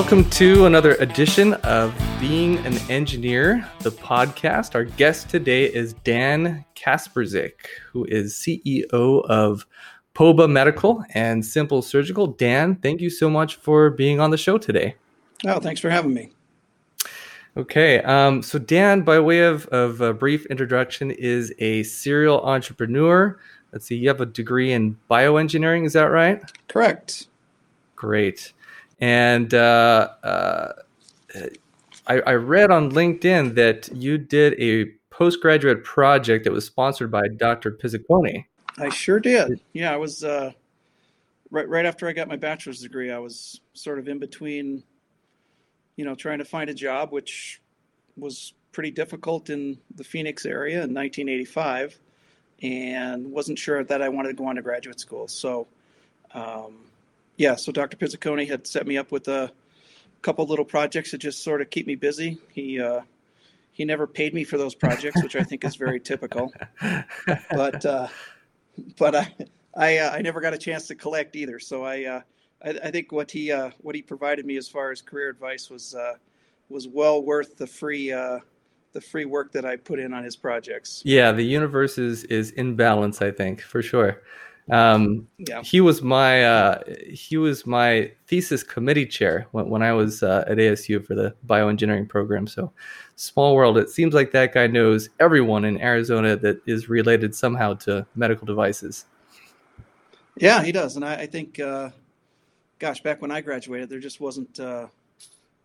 Welcome to another edition of Being an Engineer, the podcast. Our guest today is Dan Kasprzyk, who is CEO of POBA Medical and Simple Surgical. Dan, thank you so much for being on the show today. Oh, thanks for having me. Okay, um, so Dan, by way of, of a brief introduction, is a serial entrepreneur. Let's see, you have a degree in bioengineering, is that right? Correct. Great. And uh, uh, I, I, read on LinkedIn that you did a postgraduate project that was sponsored by Dr. Pizziconi. I sure did. Yeah, I was uh, right right after I got my bachelor's degree. I was sort of in between, you know, trying to find a job, which was pretty difficult in the Phoenix area in 1985, and wasn't sure that I wanted to go on to graduate school. So. Um, yeah, so Dr. Pizziconi had set me up with a couple little projects to just sort of keep me busy. He uh, he never paid me for those projects, which I think is very typical. But uh, but I I, uh, I never got a chance to collect either. So I uh, I, I, think what he uh, what he provided me as far as career advice was uh, was well worth the free uh, the free work that I put in on his projects. Yeah, the universe is is in balance. I think for sure. Um, yeah. He was my uh, he was my thesis committee chair when, when I was uh, at ASU for the bioengineering program. So, small world. It seems like that guy knows everyone in Arizona that is related somehow to medical devices. Yeah, he does, and I, I think, uh, gosh, back when I graduated, there just wasn't uh,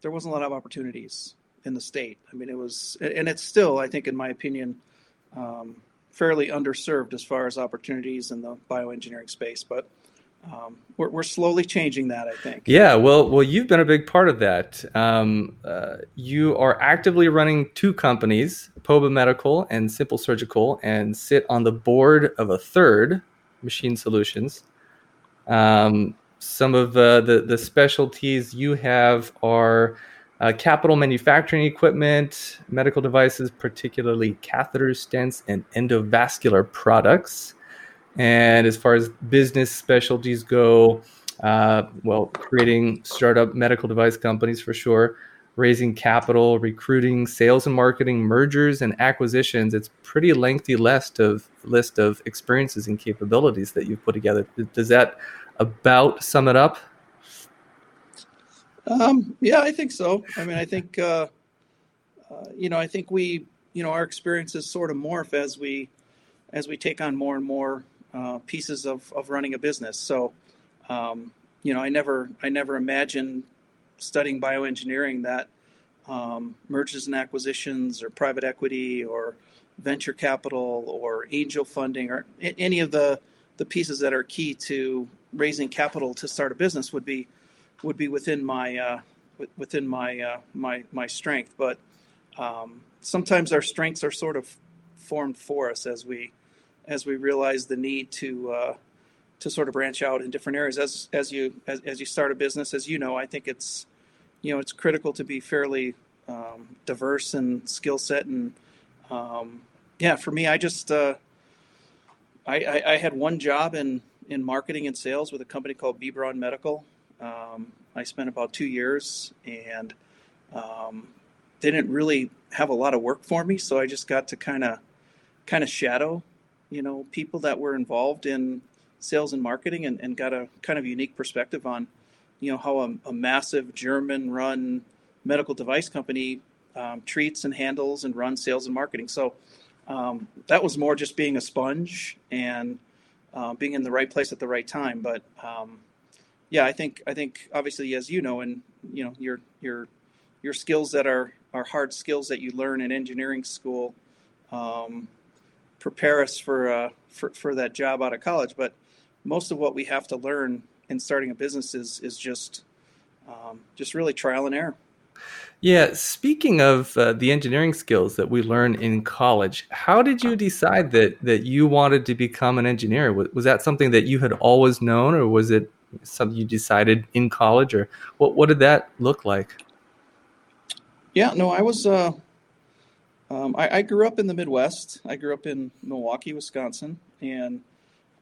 there wasn't a lot of opportunities in the state. I mean, it was, and it's still, I think, in my opinion. Um, fairly underserved as far as opportunities in the bioengineering space, but um, we're, we're slowly changing that, I think. Yeah, well, well, you've been a big part of that. Um, uh, you are actively running two companies, Poba Medical and Simple Surgical, and sit on the board of a third, Machine Solutions. Um, some of uh, the the specialties you have are uh, capital manufacturing equipment, medical devices, particularly catheters, stents, and endovascular products. And as far as business specialties go, uh, well, creating startup medical device companies for sure, raising capital, recruiting, sales and marketing, mergers and acquisitions. It's pretty lengthy list of list of experiences and capabilities that you've put together. Does that about sum it up? Um, yeah, I think so. I mean, I think uh, uh, you know, I think we, you know, our experiences sort of morph as we as we take on more and more uh, pieces of of running a business. So, um, you know, I never I never imagined studying bioengineering that um, mergers and acquisitions or private equity or venture capital or angel funding or any of the the pieces that are key to raising capital to start a business would be would be within my uh, within my uh, my my strength. But um, sometimes our strengths are sort of formed for us as we as we realize the need to uh, to sort of branch out in different areas. As as you as, as you start a business, as you know, I think it's you know it's critical to be fairly um, diverse and skill set and um, yeah. For me, I just uh, I, I, I had one job in in marketing and sales with a company called B Braun Medical um, I spent about two years, and um, didn't really have a lot of work for me, so I just got to kind of kind of shadow, you know, people that were involved in sales and marketing, and, and got a kind of unique perspective on, you know, how a, a massive German-run medical device company um, treats and handles and runs sales and marketing. So um, that was more just being a sponge and uh, being in the right place at the right time. But um, yeah, I think I think obviously as you know, and you know your your your skills that are are hard skills that you learn in engineering school um, prepare us for, uh, for for that job out of college. But most of what we have to learn in starting a business is is just um, just really trial and error. Yeah, speaking of uh, the engineering skills that we learn in college, how did you decide that that you wanted to become an engineer? Was, was that something that you had always known, or was it something you decided in college, or what? What did that look like? Yeah, no, I was. Uh, um, I, I, grew up in the Midwest. I grew up in Milwaukee, Wisconsin, and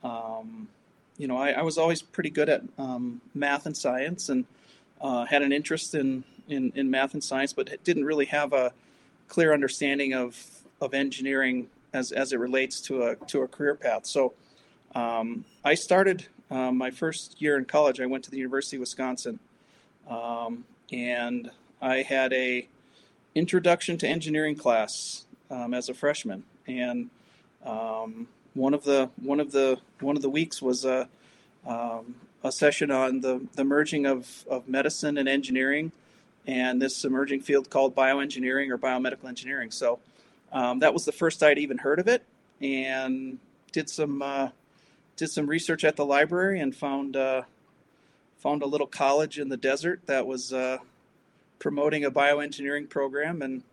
um, you know, I, I, was always pretty good at um, math and science, and uh, had an interest in, in, in math and science, but didn't really have a clear understanding of, of engineering as, as it relates to a, to a career path. So um, I started um, my first year in college. I went to the University of Wisconsin, um, and I had a introduction to engineering class um, as a freshman, and um, one of the one of the one of the weeks was a um, a session on the the merging of of medicine and engineering, and this emerging field called bioengineering or biomedical engineering. So um, that was the first I'd even heard of it, and did some uh, did some research at the library and found uh, found a little college in the desert that was uh, promoting a bioengineering program, and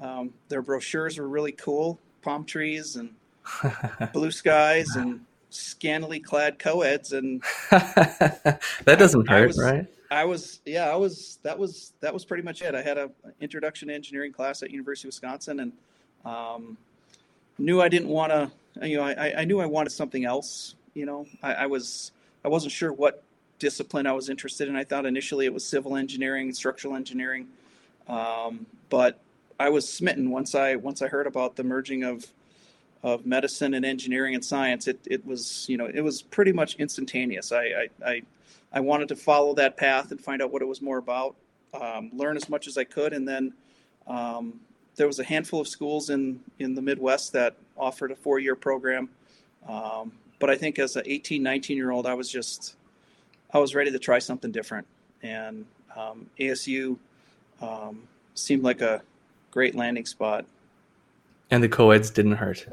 um, their brochures were really cool: palm trees and blue skies and scantily clad co-eds. And that doesn't hurt was, right? I was yeah i was that was that was pretty much it. I had a introduction to engineering class at university of wisconsin and um, knew i didn't want to you know I, I knew i wanted something else you know I, I was i wasn't sure what discipline i was interested in i thought initially it was civil engineering structural engineering um, but i was smitten once i once i heard about the merging of of medicine and engineering and science, it, it was you know it was pretty much instantaneous. I, I I, I wanted to follow that path and find out what it was more about, um, learn as much as I could, and then um, there was a handful of schools in in the Midwest that offered a four year program. Um, but I think as an 18, 19 year old, I was just I was ready to try something different, and um, ASU um, seemed like a great landing spot. And the co-eds didn't hurt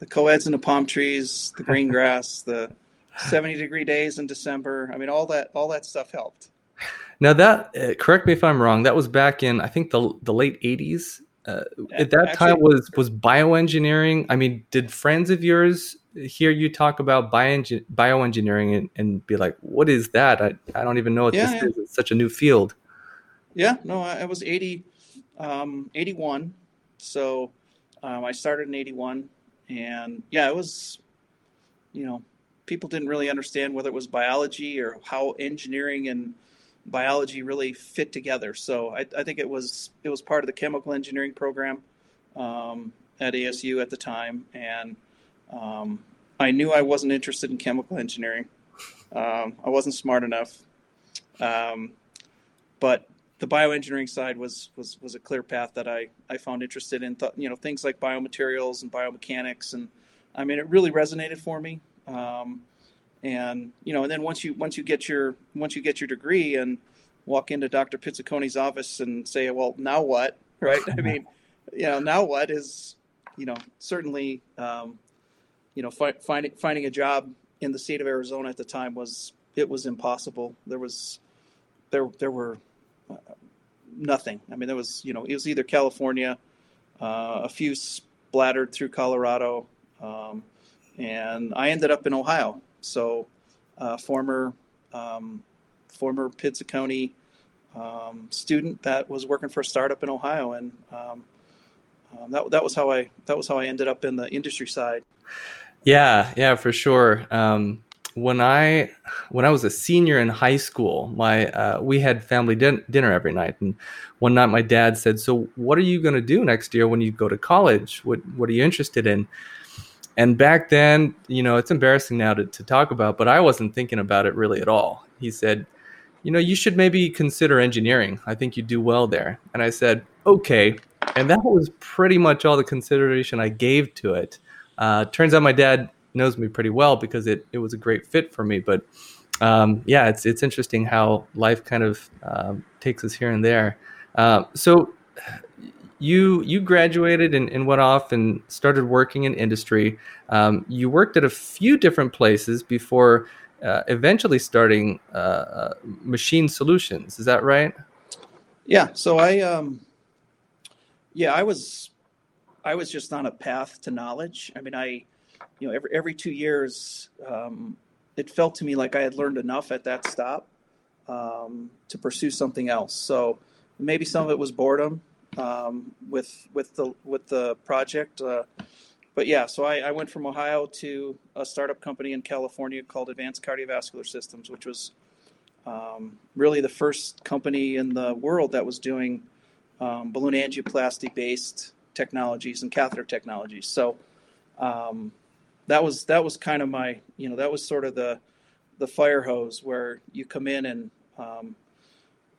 the co-eds and the palm trees, the green grass, the 70 degree days in December. I mean, all that all that stuff helped. Now that uh, correct me if I'm wrong. That was back in I think the the late 80s. Uh, at that Actually, time was was bioengineering. I mean, did friends of yours hear you talk about bioenge- bioengineering and, and be like, "What is that? I, I don't even know what yeah, this yeah. is. It's such a new field." Yeah, no, I, I was 80, um, 81. So um, I started in 81 and yeah, it was, you know, people didn't really understand whether it was biology or how engineering and biology really fit together. So I, I think it was it was part of the chemical engineering program um, at ASU at the time, and um, I knew I wasn't interested in chemical engineering. Um, I wasn't smart enough, um, but the bioengineering side was was was a clear path that I I found interested in. Th- you know things like biomaterials and biomechanics, and I mean it really resonated for me. Um, and you know, and then once you once you get your once you get your degree and walk into Dr. Pizziconi's office and say, well, now what? Right? I mean, you know, now what is you know certainly um, you know fi- finding finding a job in the state of Arizona at the time was it was impossible. There was there there were nothing. I mean, there was you know it was either California, uh, a few splattered through Colorado, um, and I ended up in Ohio. So, uh, former um, former Pizziconi um, student that was working for a startup in Ohio, and um, um, that that was how I that was how I ended up in the industry side. Yeah, yeah, for sure. Um, when I when I was a senior in high school, my uh, we had family din- dinner every night, and one night my dad said, "So what are you going to do next year when you go to college? What what are you interested in?" And back then, you know, it's embarrassing now to, to talk about, but I wasn't thinking about it really at all. He said, "You know, you should maybe consider engineering. I think you do well there." And I said, "Okay." And that was pretty much all the consideration I gave to it. Uh, turns out my dad knows me pretty well because it, it was a great fit for me. But um, yeah, it's it's interesting how life kind of um, takes us here and there. Uh, so you you graduated and, and, went off and started working in industry. Um, you worked at a few different places before uh, eventually starting uh, uh Machine Solutions. Is that right? Yeah. So I um, yeah I was I was just on a path to knowledge. I mean I you know, every every two years, um, it felt to me like I had learned enough at that stop um, to pursue something else. So maybe some of it was boredom um, with with the with the project. Uh, but yeah, so I, I, went from Ohio to a startup company in California called Advanced Cardiovascular Systems, which was um, really the first company in the world that was doing um, balloon angioplasty based technologies and catheter technologies. So um, that was that was kind of my you know that was sort of the the fire hose where you come in and um,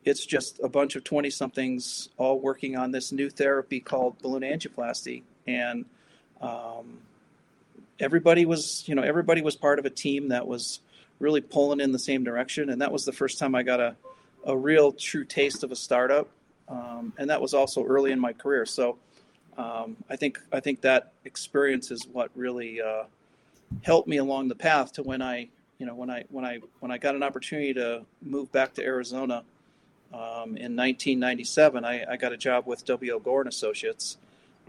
it's just a bunch of 20 somethings all working on this new therapy called balloon angioplasty. And um, everybody was you know everybody was part of a team that was really pulling in the same direction. And that was the first time i got a, a real true taste of a startup. Um, and that was also early in my career. So um, i think i think that experience is what really uh, helped me along the path to when i you know when i when i when i got an opportunity to move back to arizona um, in 1997, I, I, got a job with W.L. Gore and Associates,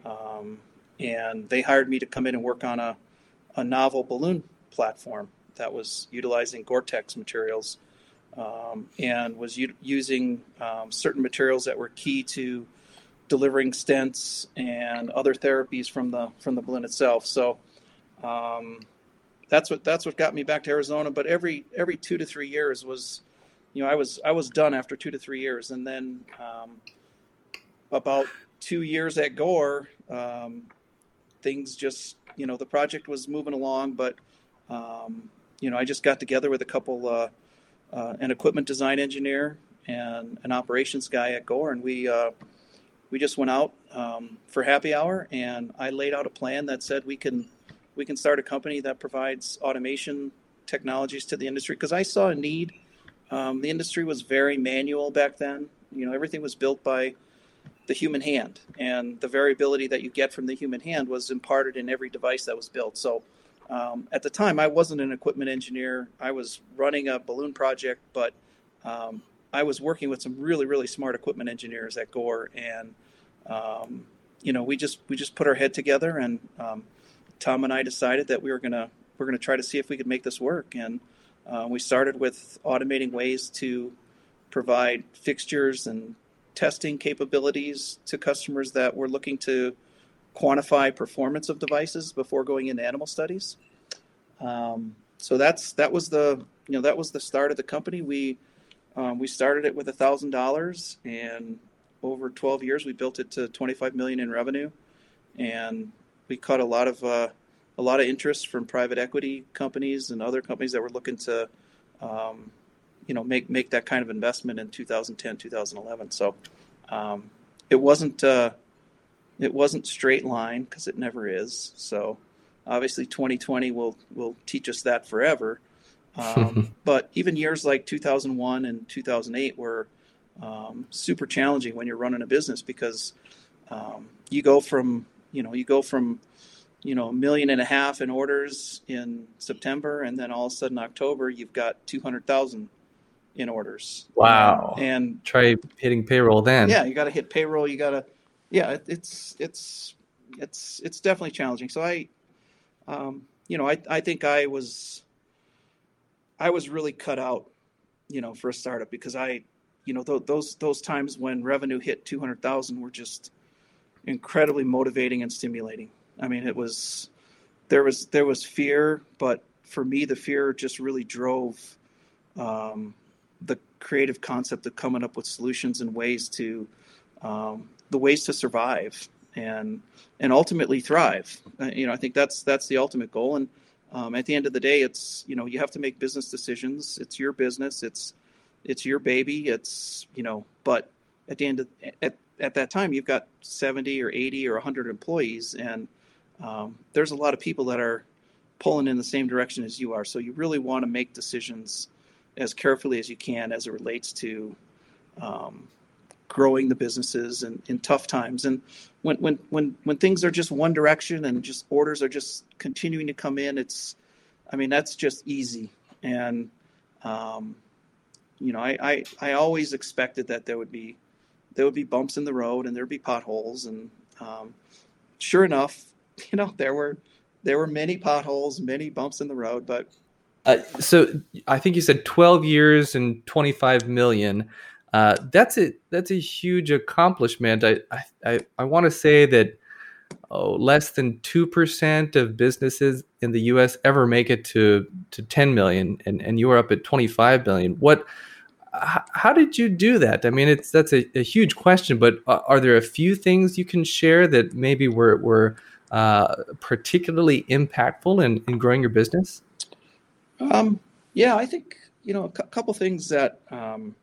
um, and they hired me to come in and work on a, a novel balloon platform that was utilizing Gore-Tex materials um, and was u- using um, certain materials that were key to delivering stents and other therapies from the from the balloon itself. So um, that's what that's what got me back to Arizona. But every every two to three years was you know, I was I was done after two to three years, and then um, about two years at Gore, um, things just you know the project was moving along, but um, you know I just got together with a couple, uh, uh, an equipment design engineer and an operations guy at Gore, and we uh, we just went out um, for happy hour, and I laid out a plan that said we can we can start a company that provides automation technologies to the industry because I saw a need um, the industry was very manual back then. You know, everything was built by the human hand, and the variability that you get from the human hand was imparted in every device that was built. So, um, at the time, I wasn't an equipment engineer. I was running a balloon project, but um, I was working with some really, really smart equipment engineers at Gore, and um, you know, we just we just put our head together, and um, Tom and I decided that we were gonna we're gonna try to see if we could make this work, and uh, we started with automating ways to provide fixtures and testing capabilities to customers that were looking to quantify performance of devices before going into animal studies. Um, so that's that was the you know that was the start of the company. We um, we started it with a thousand dollars, and over 12 years we built it to 25 million in revenue, and we caught a lot of uh, a lot of interest from private equity companies and other companies that were looking to, um, you know, make make that kind of investment in 2010, 2011. So um, it wasn't uh, it wasn't straight line because it never is. So obviously, 2020 will will teach us that forever. Um, but even years like 2001 and 2008 were um, super challenging when you're running a business because um, you go from you know you go from you know a million and a half in orders in September, and then all of a sudden October you've got two hundred thousand in orders. Wow! And try hitting payroll then. Yeah, you got to hit payroll. You got to, yeah, it, it's it's it's it's definitely challenging. So I, um, you know, I I think I was, I was really cut out, you know, for a startup because I, you know, th- those those times when revenue hit two hundred thousand were just incredibly motivating and stimulating. I mean, it was there was there was fear, but for me, the fear just really drove um, the creative concept of coming up with solutions and ways to um, the ways to survive and and ultimately thrive. Uh, you know, I think that's that's the ultimate goal. And um, at the end of the day, it's you know you have to make business decisions. It's your business. It's it's your baby. It's you know, but at the end of at, at that time, you've got 70 or 80 or 100 employees, and um, there's a lot of people that are pulling in the same direction as you are. So you really want to make decisions as carefully as you can as it relates to um, growing the businesses and in tough times. And when, when, when, when things are just one direction and just orders are just continuing to come in, it's, I mean, that's just easy. And, um, you know, I, I, I always expected that there would be, there would be bumps in the road and there'd be potholes. And um, sure enough, you know, there were there were many potholes, many bumps in the road, but uh, so I think you said 12 years and 25 million. Uh, that's a that's a huge accomplishment. I I, I want to say that oh, less than two percent of businesses in the U.S. ever make it to to 10 million, and and you were up at 25 million. What how did you do that? I mean, it's that's a, a huge question, but are there a few things you can share that maybe were were uh, particularly impactful in, in growing your business? Um, yeah, I think you know a couple things that um,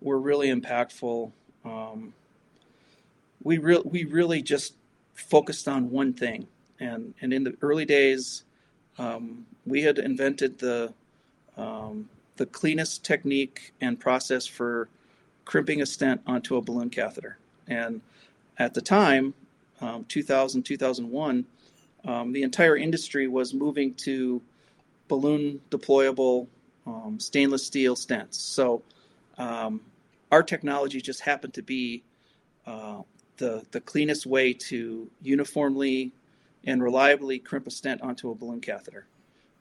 were really impactful. Um, we re- we really just focused on one thing, and and in the early days, um, we had invented the um, the cleanest technique and process for crimping a stent onto a balloon catheter. And at the time, um, 2000, 2001, um, the entire industry was moving to balloon deployable um, stainless steel stents. So um, our technology just happened to be uh, the, the cleanest way to uniformly and reliably crimp a stent onto a balloon catheter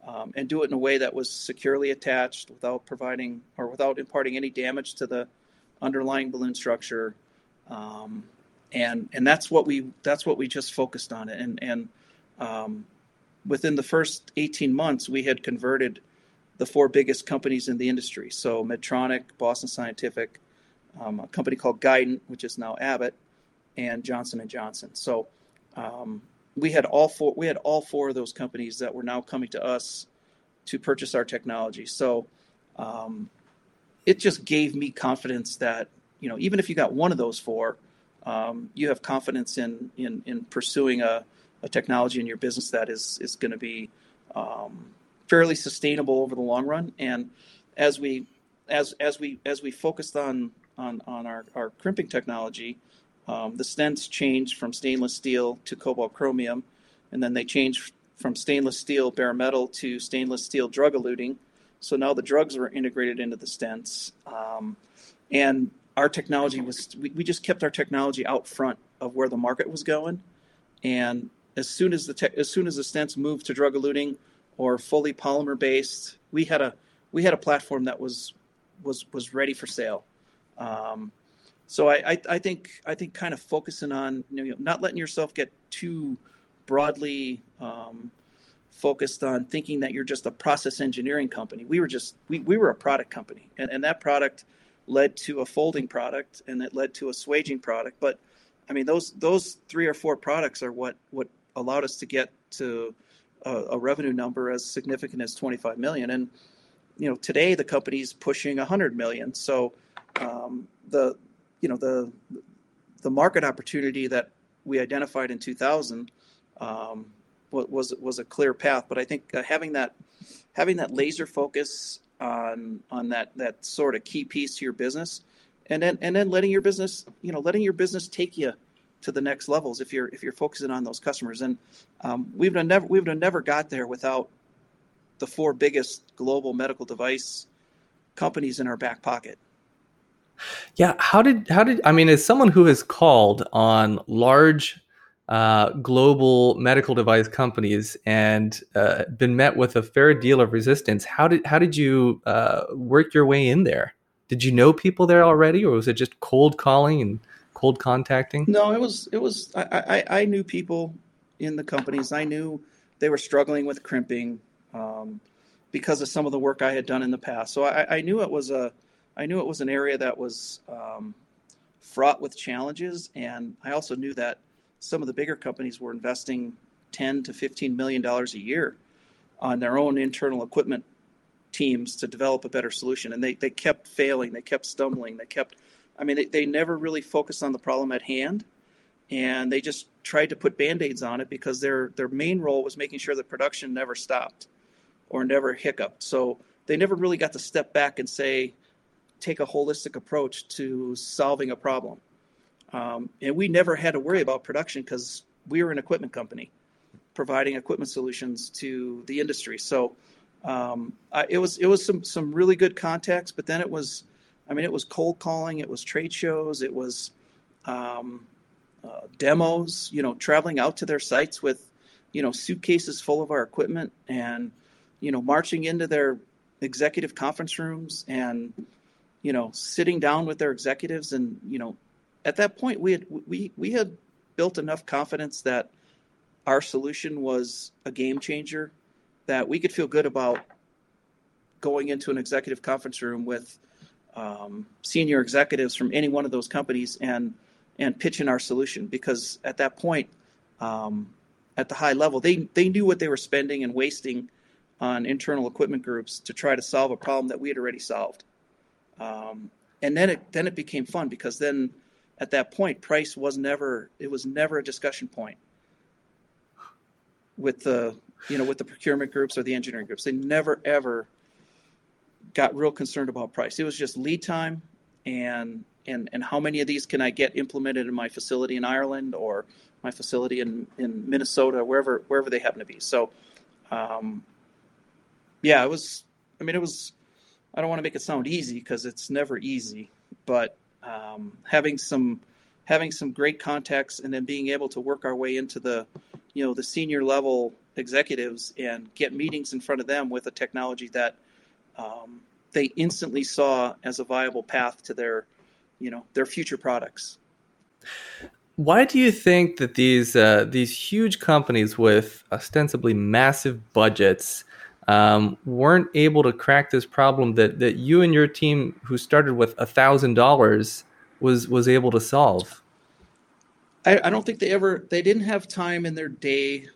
um, and do it in a way that was securely attached without providing or without imparting any damage to the underlying balloon structure. Um, and and that's what we that's what we just focused on. And and um, within the first 18 months we had converted the four biggest companies in the industry. So medtronic boston scientific um, a company called guidant which is now abbott and johnson and johnson. So um, we had all four we had all four of those companies that were now coming to us to purchase our technology. So um, it just gave me confidence that you know even if you got one of those four, um, you have confidence in in, in pursuing a, a technology in your business that is is going to be um, fairly sustainable over the long run. And as we as as we as we focused on on on our, our crimping technology, um, the stents changed from stainless steel to cobalt chromium, and then they changed from stainless steel bare metal to stainless steel drug eluting. So now the drugs were integrated into the stents. Um, and our technology was, we, we just kept our technology out front of where the market was going. And as soon as the te- as soon as the stents moved to drug eluting or fully polymer based, we had a we had a platform that was was was ready for sale. Um, so I, I, I think I think kind of focusing on you know not letting yourself get too broadly um, focused on thinking that you're just a process engineering company. We were just we, we were a product company, and, and that product led to a folding product, and it led to a swaging product. But I mean those those three or four products are what what allowed us to get to a, a revenue number as significant as 25 million, and you know today the company's pushing 100 million. So um, the you know the the market opportunity that we identified in 2000 um, was was a clear path. But I think uh, having that having that laser focus on on that that sort of key piece to your business, and then and then letting your business you know letting your business take you to the next levels if you're if you're focusing on those customers. And um, we've never we've never got there without the four biggest global medical device companies in our back pocket. Yeah, how did how did I mean as someone who has called on large uh, global medical device companies and uh, been met with a fair deal of resistance, how did how did you uh, work your way in there? Did you know people there already, or was it just cold calling and cold contacting? No, it was it was I, I, I knew people in the companies. I knew they were struggling with crimping um, because of some of the work I had done in the past. So I, I knew it was a I knew it was an area that was um, fraught with challenges, and I also knew that some of the bigger companies were investing 10 to 15 million dollars a year on their own internal equipment teams to develop a better solution, and they they kept failing, they kept stumbling, they kept. I mean, they, they never really focused on the problem at hand, and they just tried to put band-aids on it because their their main role was making sure that production never stopped or never hiccuped. So they never really got to step back and say, take a holistic approach to solving a problem. Um, and we never had to worry about production because we were an equipment company providing equipment solutions to the industry. So um, I, it was it was some some really good contacts, but then it was, I mean, it was cold calling, it was trade shows, it was um, uh, demos. You know, traveling out to their sites with, you know, suitcases full of our equipment, and you know, marching into their executive conference rooms and you know, sitting down with their executives, and you know, at that point we had we we had built enough confidence that our solution was a game changer, that we could feel good about going into an executive conference room with um, senior executives from any one of those companies and and pitching our solution because at that point, um, at the high level, they they knew what they were spending and wasting on internal equipment groups to try to solve a problem that we had already solved. Um, and then it then it became fun because then at that point price was never it was never a discussion point with the you know with the procurement groups or the engineering groups. They never ever got real concerned about price. It was just lead time and and and how many of these can i get implemented in my facility in ireland or my facility in in minnesota wherever wherever they happen to be. So um, yeah it was i mean it was i don't want to make it sound easy because it's never easy but um, having some having some great contacts and then being able to work our way into the you know the senior level executives and get meetings in front of them with a technology that um, they instantly saw as a viable path to their you know their future products. Why do you think that these uh, these huge companies with ostensibly massive budgets um, weren't able to crack this problem that that you and your team, who started with a thousand dollars, was was able to solve? I, I don't think they ever they didn't have time in their day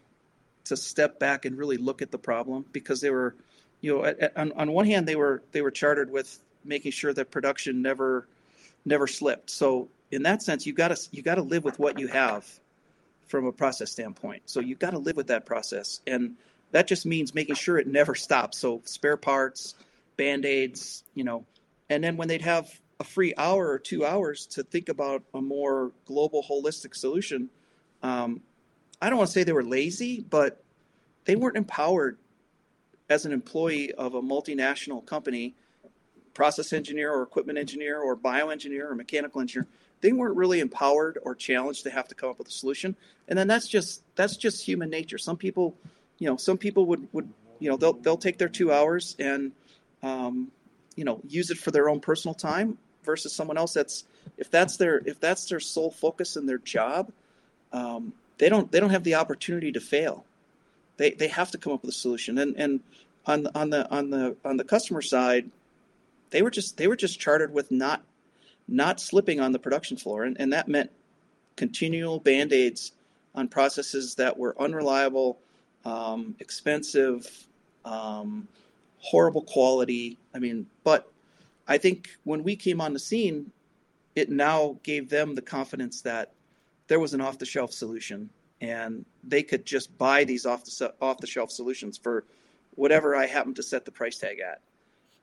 to step back and really look at the problem because they were, you know, on, on one hand they were they were chartered with making sure that production never never slipped. So in that sense, you got to you got to live with what you have from a process standpoint. So you got to live with that process and that just means making sure it never stops. So spare parts, band aids, you know, and then when they'd have a free hour or two hours to think about a more global, holistic solution, um, I don't want to say they were lazy, but they weren't empowered as an employee of a multinational company, process engineer or equipment engineer or bioengineer or mechanical engineer. They weren't really empowered or challenged to have to come up with a solution. And then that's just that's just human nature. Some people you know, some people would would you know they'll they'll take their two hours and um, you know use it for their own personal time versus someone else that's if that's their if that's their sole focus in their job, um, they don't they don't have the opportunity to fail. They they have to come up with a solution. And and on the on the on the on the customer side, they were just they were just chartered with not not slipping on the production floor, and, and that meant continual band aids on processes that were unreliable um, expensive, um, horrible quality. I mean, but I think when we came on the scene, it now gave them the confidence that there was an off the shelf solution and they could just buy these off the off the shelf solutions for whatever I happened to set the price tag at.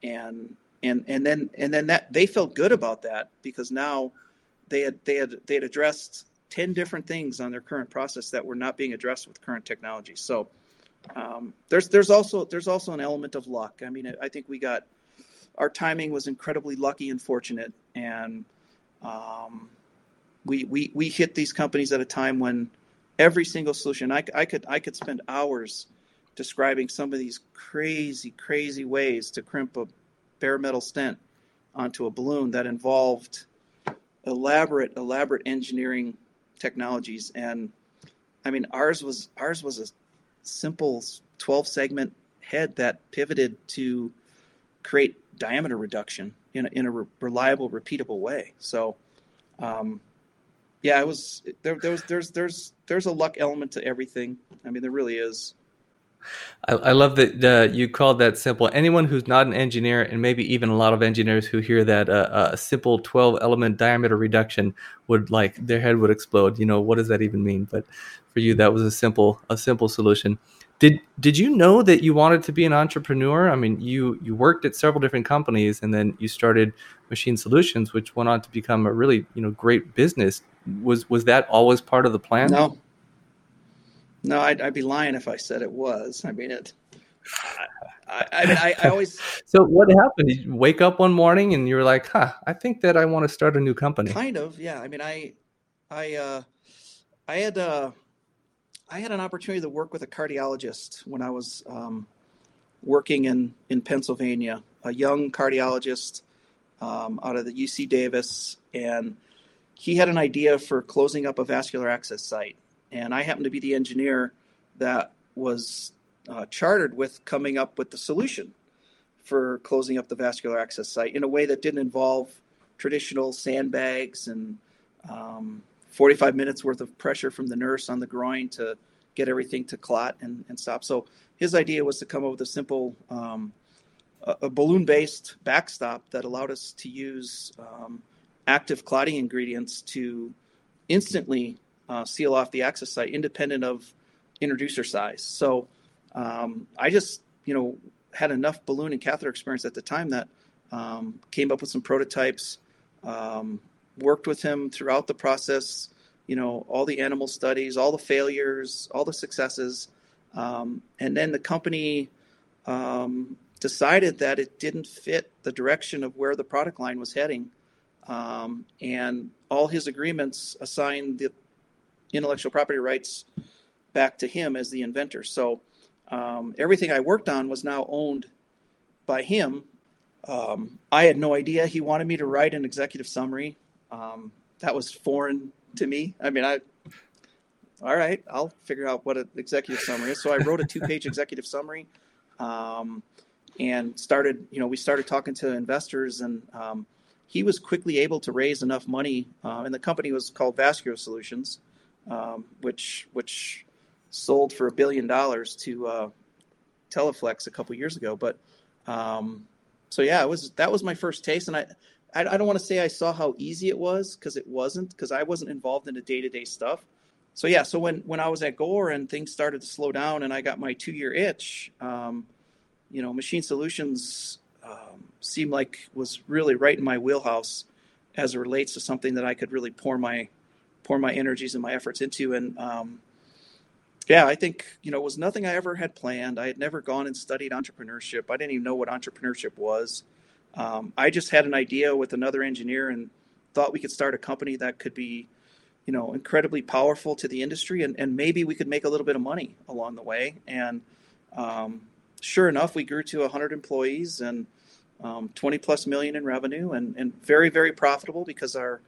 And and and then and then that they felt good about that because now they had they had they had addressed 10 different things on their current process that were not being addressed with current technology. So um, there's there's also there's also an element of luck. I mean, I think we got our timing was incredibly lucky and fortunate, and um, we we we hit these companies at a time when every single solution I, I could I could spend hours describing some of these crazy crazy ways to crimp a bare metal stent onto a balloon that involved elaborate elaborate engineering technologies. And I mean ours was ours was a simple 12 segment head that pivoted to create diameter reduction in a, in a re- reliable repeatable way. So um, yeah it was there, there was there's there's there's a luck element to everything. I mean there really is I, I love that uh, you called that simple. Anyone who's not an engineer, and maybe even a lot of engineers who hear that uh, uh, a simple 12 element diameter reduction would like their head would explode. You know, what does that even mean? But for you, that was a simple a simple solution. Did did you know that you wanted to be an entrepreneur? I mean, you you worked at several different companies, and then you started Machine Solutions, which went on to become a really you know great business. Was was that always part of the plan? No, no, I'd, I'd be lying if I said it was. I mean, it. I, I mean, I, I, always. so what happened? Did you wake up one morning and you were like, "Huh, I think that I want to start a new company." Kind of, yeah. I mean, I, I, uh, I had, uh, I had an opportunity to work with a cardiologist when I was um, working in in Pennsylvania. A young cardiologist um, out of the UC Davis, and he had an idea for closing up a vascular access site and I happened to be the engineer that was uh, chartered with coming up with the solution for closing up the vascular access site in a way that didn't involve traditional sandbags and um, 45 minutes worth of pressure from the nurse on the groin to get everything to clot and, and stop. So his idea was to come up with a simple um, a, a balloon-based backstop that allowed us to use um, active clotting ingredients to instantly uh, seal off the access site, independent of introducer size. So um, I just you know had enough balloon and catheter experience at the time that um, came up with some prototypes. Um, worked with him throughout the process. You know all the animal studies, all the failures, all the successes, um, and then the company um, decided that it didn't fit the direction of where the product line was heading. Um, and all his agreements assigned the intellectual property rights back to him as the inventor. So um, everything I worked on was now owned by him. Um, I had no idea he wanted me to write an executive summary. Um, that was foreign to me. I mean, I all right, I'll figure out what an executive summary is. So I wrote a two-page executive summary, um, and started. You know, we started talking to investors, and um, he was quickly able to raise enough money. Uh, and the company was called Vascular Solutions, um, which which sold for a billion dollars to uh, Teleflex a couple years ago. But um, so yeah, it was that was my first taste, and I. I, I don't want to say I saw how easy it was because it wasn't because I wasn't involved in the day to day stuff so yeah, so when when I was at Gore and things started to slow down and I got my two year itch, um, you know, Machine Solutions um, seemed like was really right in my wheelhouse as it relates to something that I could really pour my pour my energies and my efforts into. And um, yeah, I think you know it was nothing I ever had planned. I had never gone and studied entrepreneurship. I didn't even know what entrepreneurship was. Um, I just had an idea with another engineer and thought we could start a company that could be you know incredibly powerful to the industry and, and maybe we could make a little bit of money along the way and um, sure enough we grew to 100 employees and um, 20 plus million in revenue and, and very very profitable because our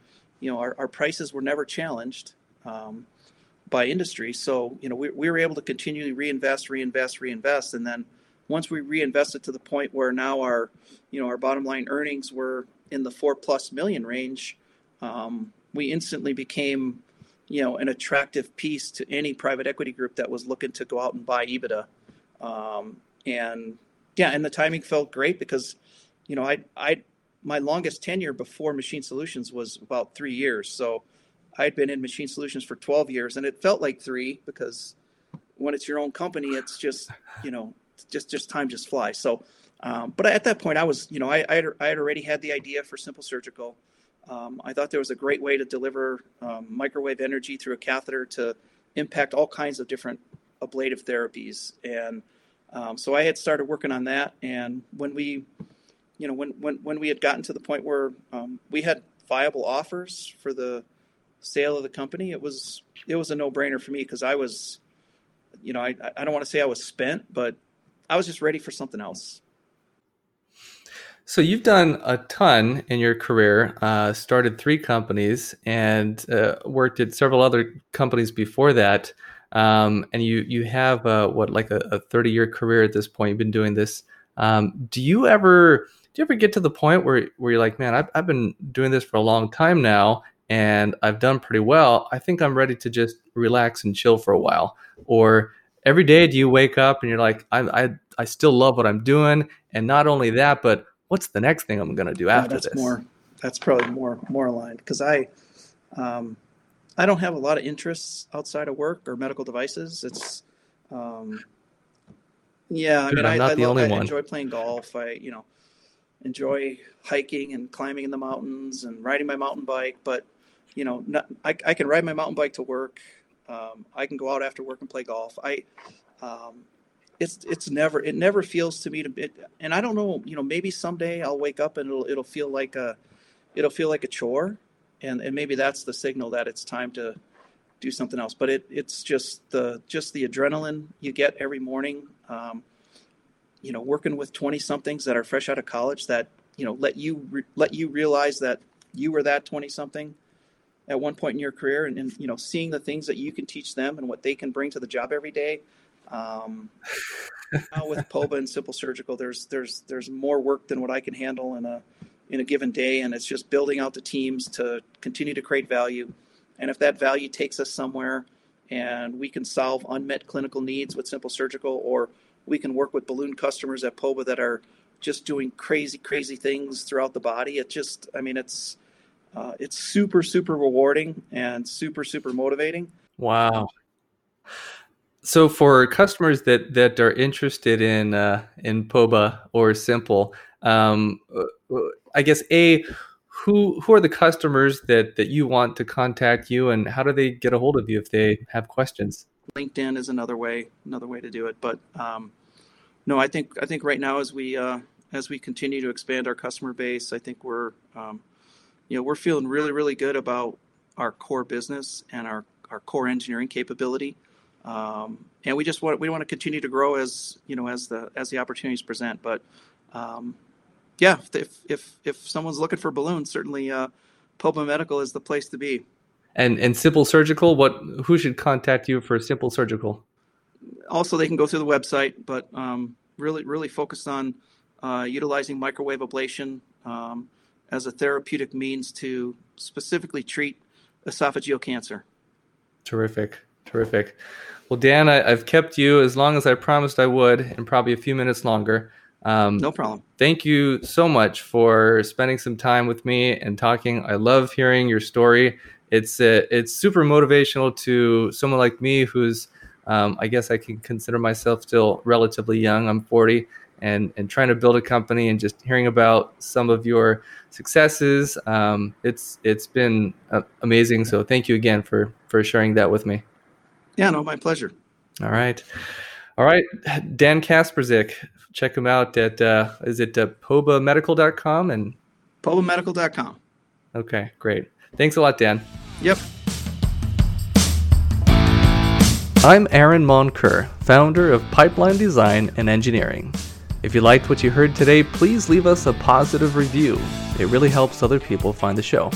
you know our, our prices were never challenged um, by industry so you know we, we were able to continually reinvest reinvest reinvest and then once we reinvested to the point where now our you know our bottom line earnings were in the four plus million range um, we instantly became, you know, an attractive piece to any private equity group that was looking to go out and buy EBITDA. Um, and yeah, and the timing felt great because, you know, I, I, my longest tenure before Machine Solutions was about three years. So I'd been in Machine Solutions for 12 years and it felt like three because when it's your own company, it's just, you know, just, just time just flies. So, um, but at that point I was, you know, I, I had, I had already had the idea for Simple Surgical. Um, I thought there was a great way to deliver um, microwave energy through a catheter to impact all kinds of different ablative therapies. And um, so I had started working on that. And when we, you know, when, when, when we had gotten to the point where um, we had viable offers for the sale of the company, it was, it was a no brainer for me because I was, you know, I, I don't want to say I was spent, but I was just ready for something else. So you've done a ton in your career. Uh, started three companies and uh, worked at several other companies before that. Um, and you you have uh, what like a, 30 year career at this point. You've been doing this. Um, do you ever do you ever get to the point where where you're like, man, I've, I've been doing this for a long time now, and I've done pretty well. I think I'm ready to just relax and chill for a while. Or every day, do you wake up and you're like, I I, I still love what I'm doing, and not only that, but what's the next thing I'm going to do after that's this? More, that's probably more more aligned because I, um, I don't have a lot of interests outside of work or medical devices. It's, um, yeah, I mean, I'm I, not I, love, only I one. enjoy playing golf. I, you know, enjoy hiking and climbing in the mountains and riding my mountain bike. But, you know, not, I, I can ride my mountain bike to work. Um, I can go out after work and play golf. I, um, it's it's never it never feels to me to it, and I don't know you know maybe someday I'll wake up and it'll it'll feel like a it'll feel like a chore and and maybe that's the signal that it's time to do something else but it it's just the just the adrenaline you get every morning um, you know working with 20 somethings that are fresh out of college that you know let you re- let you realize that you were that 20 something at one point in your career and, and you know seeing the things that you can teach them and what they can bring to the job every day Um, now with POBA and Simple Surgical, there's there's there's more work than what I can handle in a in a given day, and it's just building out the teams to continue to create value. And if that value takes us somewhere, and we can solve unmet clinical needs with Simple Surgical, or we can work with balloon customers at POBA that are just doing crazy, crazy things throughout the body. It just, I mean, it's uh, it's super, super rewarding and super, super motivating. Wow. So for customers that that are interested in uh, in POBA or Symple, um, uh, I guess a who who are the customers that that you want to contact you, and how do they get a hold of you if they have questions? LinkedIn is another way another way to do it, but um, no, I think I think right now as we uh, as we continue to expand our customer base, I think we're um, you know we're feeling really really good about our core business and our our core engineering capability. Um, and we just want we want to continue to grow as you know as the as the opportunities present. But um, yeah, if if if someone's looking for balloons, certainly uh, POBA Medical is the place to be. And and Symple Surgical, what who should contact you for Symple Surgical? Also, they can go through the website, but um, really really focused on uh, utilizing microwave ablation um, as a therapeutic means to specifically treat esophageal cancer. Terrific, terrific. Well, Dan, I, have kept you as long as I promised I would, and probably a few minutes longer. Um, no problem. Thank you so much for spending some time with me and talking. I love hearing your story. It's uh, it's super motivational to someone like me, who's um, I guess I can consider myself still relatively young. I'm 40, and and trying to build a company and just hearing about some of your successes. Um, it's it's been uh, amazing. So thank you again for for sharing that with me. Yeah, no, my pleasure. All right. All right. Dan Kasprzyk, check him out at, uh, is it uh, pobamedical.com and pobamedical.com. Okay, great. Thanks a lot, Dan. Yep. I'm Aaron Moncur, founder of Pipeline Design and Engineering. If you liked what you heard today, please leave us a positive review. It really helps other people find the show.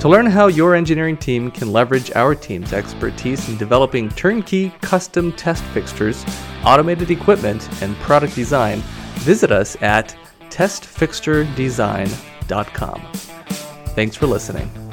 To learn how your engineering team can leverage our team's expertise in developing turnkey custom test fixtures, automated equipment, and product design, visit us at testfixturedesign.com. Thanks for listening.